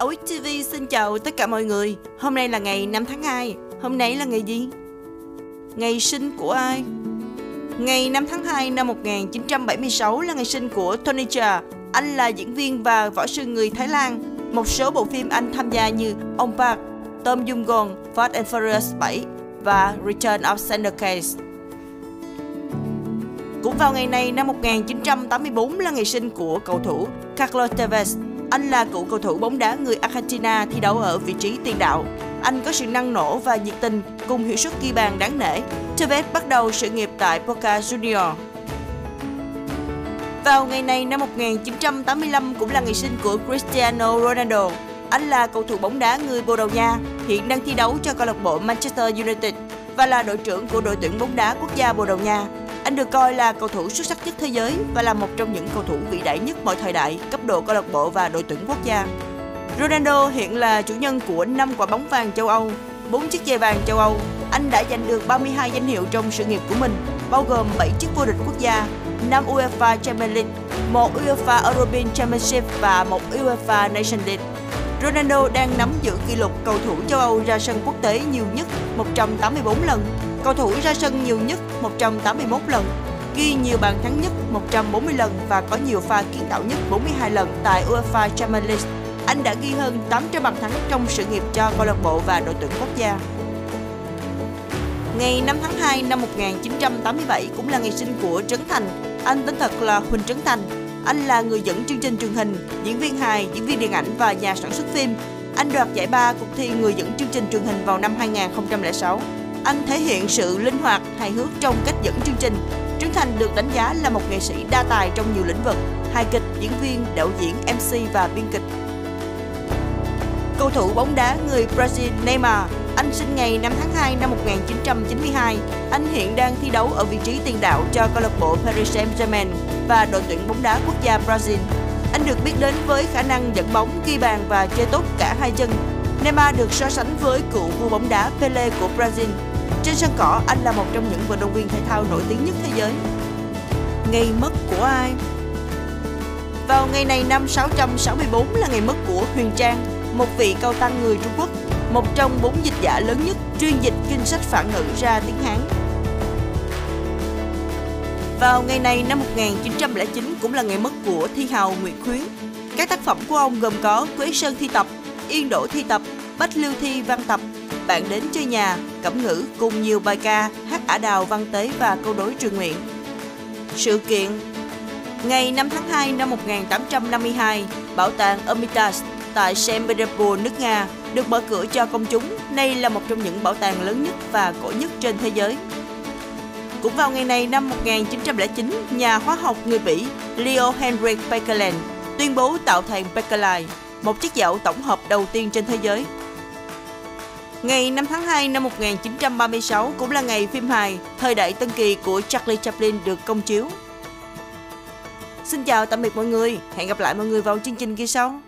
OXTV xin chào tất cả mọi người. Hôm nay là ngày 5 tháng 2. Hôm nay là ngày gì? Ngày sinh của ai? Ngày 5 tháng 2 năm 1976 là ngày sinh của Tony Jaa. Anh là diễn viên và võ sư người Thái Lan. Một số bộ phim anh tham gia như Ông Park, Tom Dung Gon, Fast and Furious 7 và Return of Xander Case. Cũng vào ngày này năm 1984 là ngày sinh của cầu thủ Carlos Tevez. Anh là cựu cầu thủ bóng đá người Argentina thi đấu ở vị trí tiền đạo. Anh có sự năng nổ và nhiệt tình cùng hiệu suất ghi bàn đáng nể. Tevez bắt đầu sự nghiệp tại Boca Juniors. Vào ngày này năm 1985 cũng là ngày sinh của Cristiano Ronaldo. Anh là cầu thủ bóng đá người Bồ Đào Nha, hiện đang thi đấu cho câu lạc bộ Manchester United và là đội trưởng của đội tuyển bóng đá quốc gia Bồ Đào Nha. Anh được coi là cầu thủ xuất sắc nhất thế giới và là một trong những cầu thủ vĩ đại nhất mọi thời đại, cấp độ câu lạc bộ và đội tuyển quốc gia. Ronaldo hiện là chủ nhân của 5 quả bóng vàng châu Âu, 4 chiếc giày vàng châu Âu. Anh đã giành được 32 danh hiệu trong sự nghiệp của mình, bao gồm 7 chiếc vô địch quốc gia, 5 UEFA Champions League, 1 UEFA European Championship và 1 UEFA Nation League. Ronaldo đang nắm giữ kỷ lục cầu thủ châu Âu ra sân quốc tế nhiều nhất 184 lần Cầu thủ ra sân nhiều nhất 181 lần, ghi nhiều bàn thắng nhất 140 lần và có nhiều pha kiến tạo nhất 42 lần tại UEFA Champions League. Anh đã ghi hơn 800 bàn thắng trong sự nghiệp cho câu lạc bộ và đội tuyển quốc gia. Ngày 5 tháng 2 năm 1987 cũng là ngày sinh của Trấn Thành. Anh tên thật là Huỳnh Trấn Thành. Anh là người dẫn chương trình truyền hình, diễn viên hài, diễn viên điện ảnh và nhà sản xuất phim. Anh đoạt giải ba cuộc thi người dẫn chương trình truyền hình vào năm 2006. Anh thể hiện sự linh hoạt, hài hước trong cách dẫn chương trình. Trấn Thành được đánh giá là một nghệ sĩ đa tài trong nhiều lĩnh vực, hài kịch, diễn viên, đạo diễn, MC và biên kịch. Cầu thủ bóng đá người Brazil Neymar, anh sinh ngày 5 tháng 2 năm 1992. Anh hiện đang thi đấu ở vị trí tiền đạo cho câu lạc bộ Paris Saint-Germain và đội tuyển bóng đá quốc gia Brazil. Anh được biết đến với khả năng dẫn bóng, ghi bàn và chơi tốt cả hai chân. Neymar được so sánh với cựu vua bóng đá Pele của Brazil trên sân cỏ, anh là một trong những vận động viên thể thao nổi tiếng nhất thế giới. Ngày mất của ai? Vào ngày này năm 664 là ngày mất của Huyền Trang, một vị cao tăng người Trung Quốc, một trong bốn dịch giả lớn nhất chuyên dịch kinh sách phản ngữ ra tiếng Hán. Vào ngày này năm 1909 cũng là ngày mất của thi hào Nguyễn Khuyến. Các tác phẩm của ông gồm có Quế Sơn thi tập, Yên Đỗ thi tập, Bách Lưu thi văn tập, bạn đến chơi nhà, cẩm ngữ cùng nhiều bài ca, hát ả đào văn tế và câu đối trường nguyện. Sự kiện Ngày 5 tháng 2 năm 1852, Bảo tàng Hermitage tại Saint Petersburg, nước Nga được mở cửa cho công chúng. Đây là một trong những bảo tàng lớn nhất và cổ nhất trên thế giới. Cũng vào ngày này năm 1909, nhà hóa học người Bỉ Leo Henrik Baekeland tuyên bố tạo thành Bakelite, một chiếc dạo tổng hợp đầu tiên trên thế giới Ngày 5 tháng 2 năm 1936 cũng là ngày phim hài Thời đại Tân Kỳ của Charlie Chaplin được công chiếu. Xin chào tạm biệt mọi người, hẹn gặp lại mọi người vào chương trình kỳ sau.